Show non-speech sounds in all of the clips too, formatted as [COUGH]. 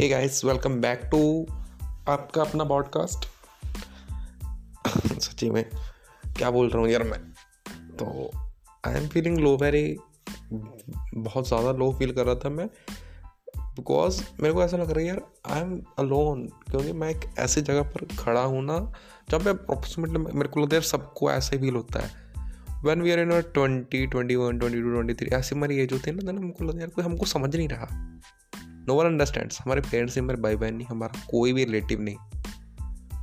Hey guys welcome back to आपका अपना podcast [LAUGHS] सच्ची में, क्या बोल रहा हूँ यार मैं? तो I am feeling low very बहुत ज़्यादा लो फील कर रहा था मैं बिकॉज़ मेरे को ऐसा लग रहा है यार आई एम अलोन क्योंकि मैं एक ऐसी जगह पर खड़ा हूँ ना, जब मैं अप्रोक्सीमेटली मेरे को लगता है यार सबको ऐसे ही फील होता है. When we are in twenty twenty one twenty two twenty three ऐसी हमारी एज होती है ना तो हमको लगता है यार कोई हमको समझ नहीं रहा. नो वन अंडरस्टैंड हमारे पेरेंट्स हमारे भाई बहन नहीं, हमारा कोई भी रिलेटिव नहीं।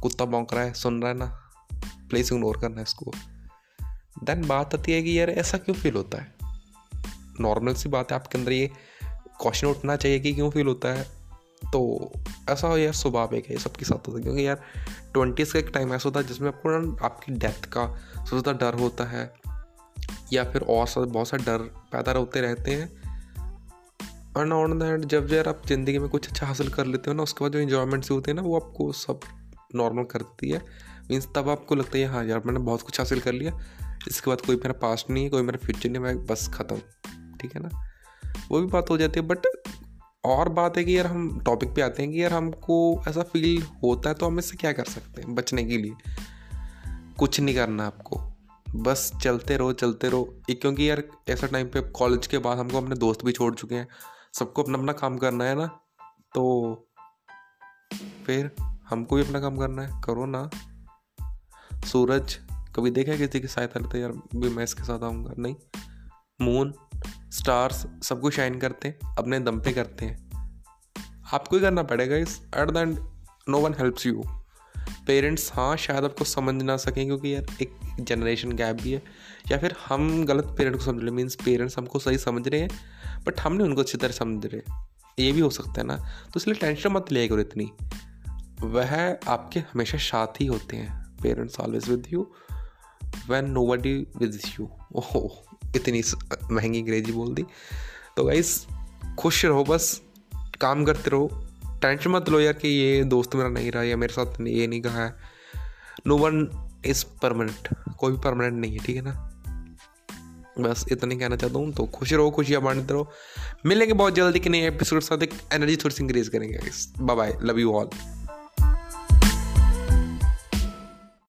कुत्ता बौंक रहा है, सुन रहा है ना प्लीज़ इग्नोर करना है इसको। देन बात आती है कि यार ऐसा क्यों फील होता है? नॉर्मल सी बात है, आपके अंदर ये क्वेश्चन उठना चाहिए कि क्यों फील होता है? तो ऐसा हो यार स्वाभाविक है सबके साथ होता है। क्योंकि यार ट्वेंटीज़ का एक टाइम ऐसा होता है जिसमें आपको ना, आपकी डेथ का सबसे ज़्यादा डर होता है, या फिर और बहुत सारे डर पैदा होते रहते हैं। ना ऑन दैट जब यार आप ज़िंदगी में कुछ अच्छा हासिल कर लेते हो ना, उसके बाद जो इन्जॉयमेंट्स होते हैं ना, वो आपको सब नॉर्मल करती है। मीन्स तब आपको लगता है हाँ यार, मैंने बहुत कुछ हासिल कर लिया। इसके बाद कोई मेरा पास्ट नहीं है, कोई मेरा फ्यूचर नहीं मैं बस ख़त्म। ठीक है ना? वो भी बात हो जाती है बट और बात है कि यार, हम टॉपिक पे आते हैं कि यार, हमको ऐसा फील होता है तो हम इससे क्या कर सकते हैं बचने के लिए? कुछ नहीं करना आपको। बस चलते रहो चलते रहो। क्योंकि यार, ऐसा टाइम पे कॉलेज के बाद हमको अपने दोस्त भी छोड़ चुके हैं। सबको अपना अपना काम करना है ना? तो फिर हमको भी अपना काम करना है, करो ना। सूरज, कभी देखा किसी की सहायता लेते यार भी मैं इसके साथ आऊँगा। नहीं। मून स्टार्स सब कुछ शाइन करते हैं, अपने दम पे करते हैं। आपको ही करना पड़ेगा इस at the end no one helps you parents हाँ शायद आपको समझ ना सकें क्योंकि यार एक जनरेशन गैप भी है। या फिर हम गलत पेरेंट को समझ रहे मीन्स पेरेंट्स हमको सही समझ रहे हैं बट हम नहीं उनको अच्छी तरह समझ रहे ये भी हो सकता है ना। तो इसलिए टेंशन मत लिया करो इतनी। वह आपके हमेशा साथ ही होते हैं parents always with you when nobody with you ओहो, इतनी महँगी अंग्रेज़ी बोल दी। तो गाइस खुश रहो बस, काम करते रहो। टेंशन मत लो यार कि ये दोस्त मेरा नहीं रहा, या मेरे साथ ये नहीं कहा है। नो वन इज़ परमानेंट कोई भी परमानेंट नहीं है, ठीक है ना? बस इतना ही कहना चाहता हूँ तो खुश रहो, खुशियाँ बांटते रहो। मिलेंगे बहुत जल्दी कि नए एपिसोड साथ, एक एनर्जी थोड़ी सी इंक्रीज करेंगे bye bye love you all